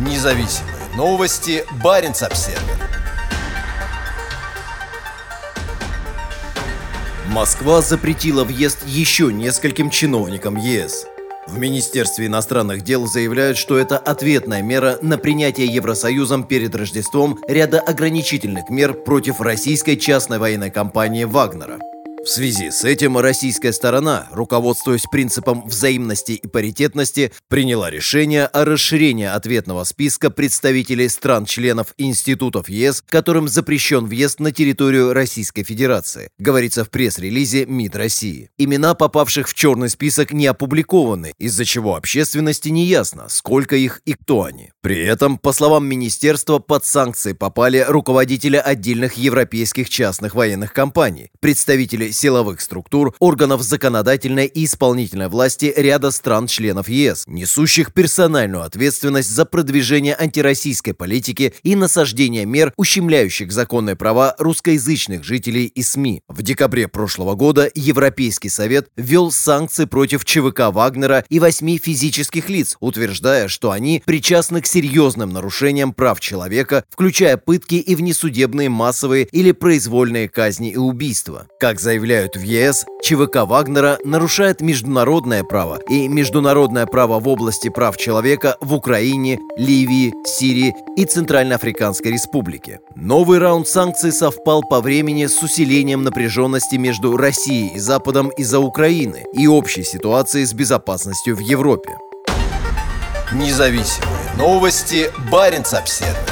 Независимые новости. Барин обсерва Москва запретила въезд еще нескольким чиновникам ЕС. В Министерстве иностранных дел заявляют, что это ответная мера на принятие Евросоюзом перед Рождеством ряда ограничительных мер против российской частной военной компании «Вагнера». В связи с этим российская сторона, руководствуясь принципом взаимности и паритетности, приняла решение о расширении ответного списка представителей стран-членов институтов ЕС, которым запрещен въезд на территорию Российской Федерации, говорится в пресс-релизе МИД России. Имена попавших в черный список не опубликованы, из-за чего общественности не ясно, сколько их и кто они. При этом, по словам министерства, под санкции попали руководители отдельных европейских частных военных компаний, представители силовых структур, органов законодательной и исполнительной власти ряда стран-членов ЕС, несущих персональную ответственность за продвижение антироссийской политики и насаждение мер, ущемляющих законные права русскоязычных жителей и СМИ. В декабре прошлого года Европейский Совет ввел санкции против ЧВК Вагнера и восьми физических лиц, утверждая, что они причастны к серьезным нарушениям прав человека, включая пытки и внесудебные массовые или произвольные казни и убийства. Как заявил заявляют в ЕС, ЧВК Вагнера нарушает международное право и международное право в области прав человека в Украине, Ливии, Сирии и Центральноафриканской Республике. Новый раунд санкций совпал по времени с усилением напряженности между Россией и Западом из-за Украины и общей ситуации с безопасностью в Европе. Независимые новости. Барин обседный.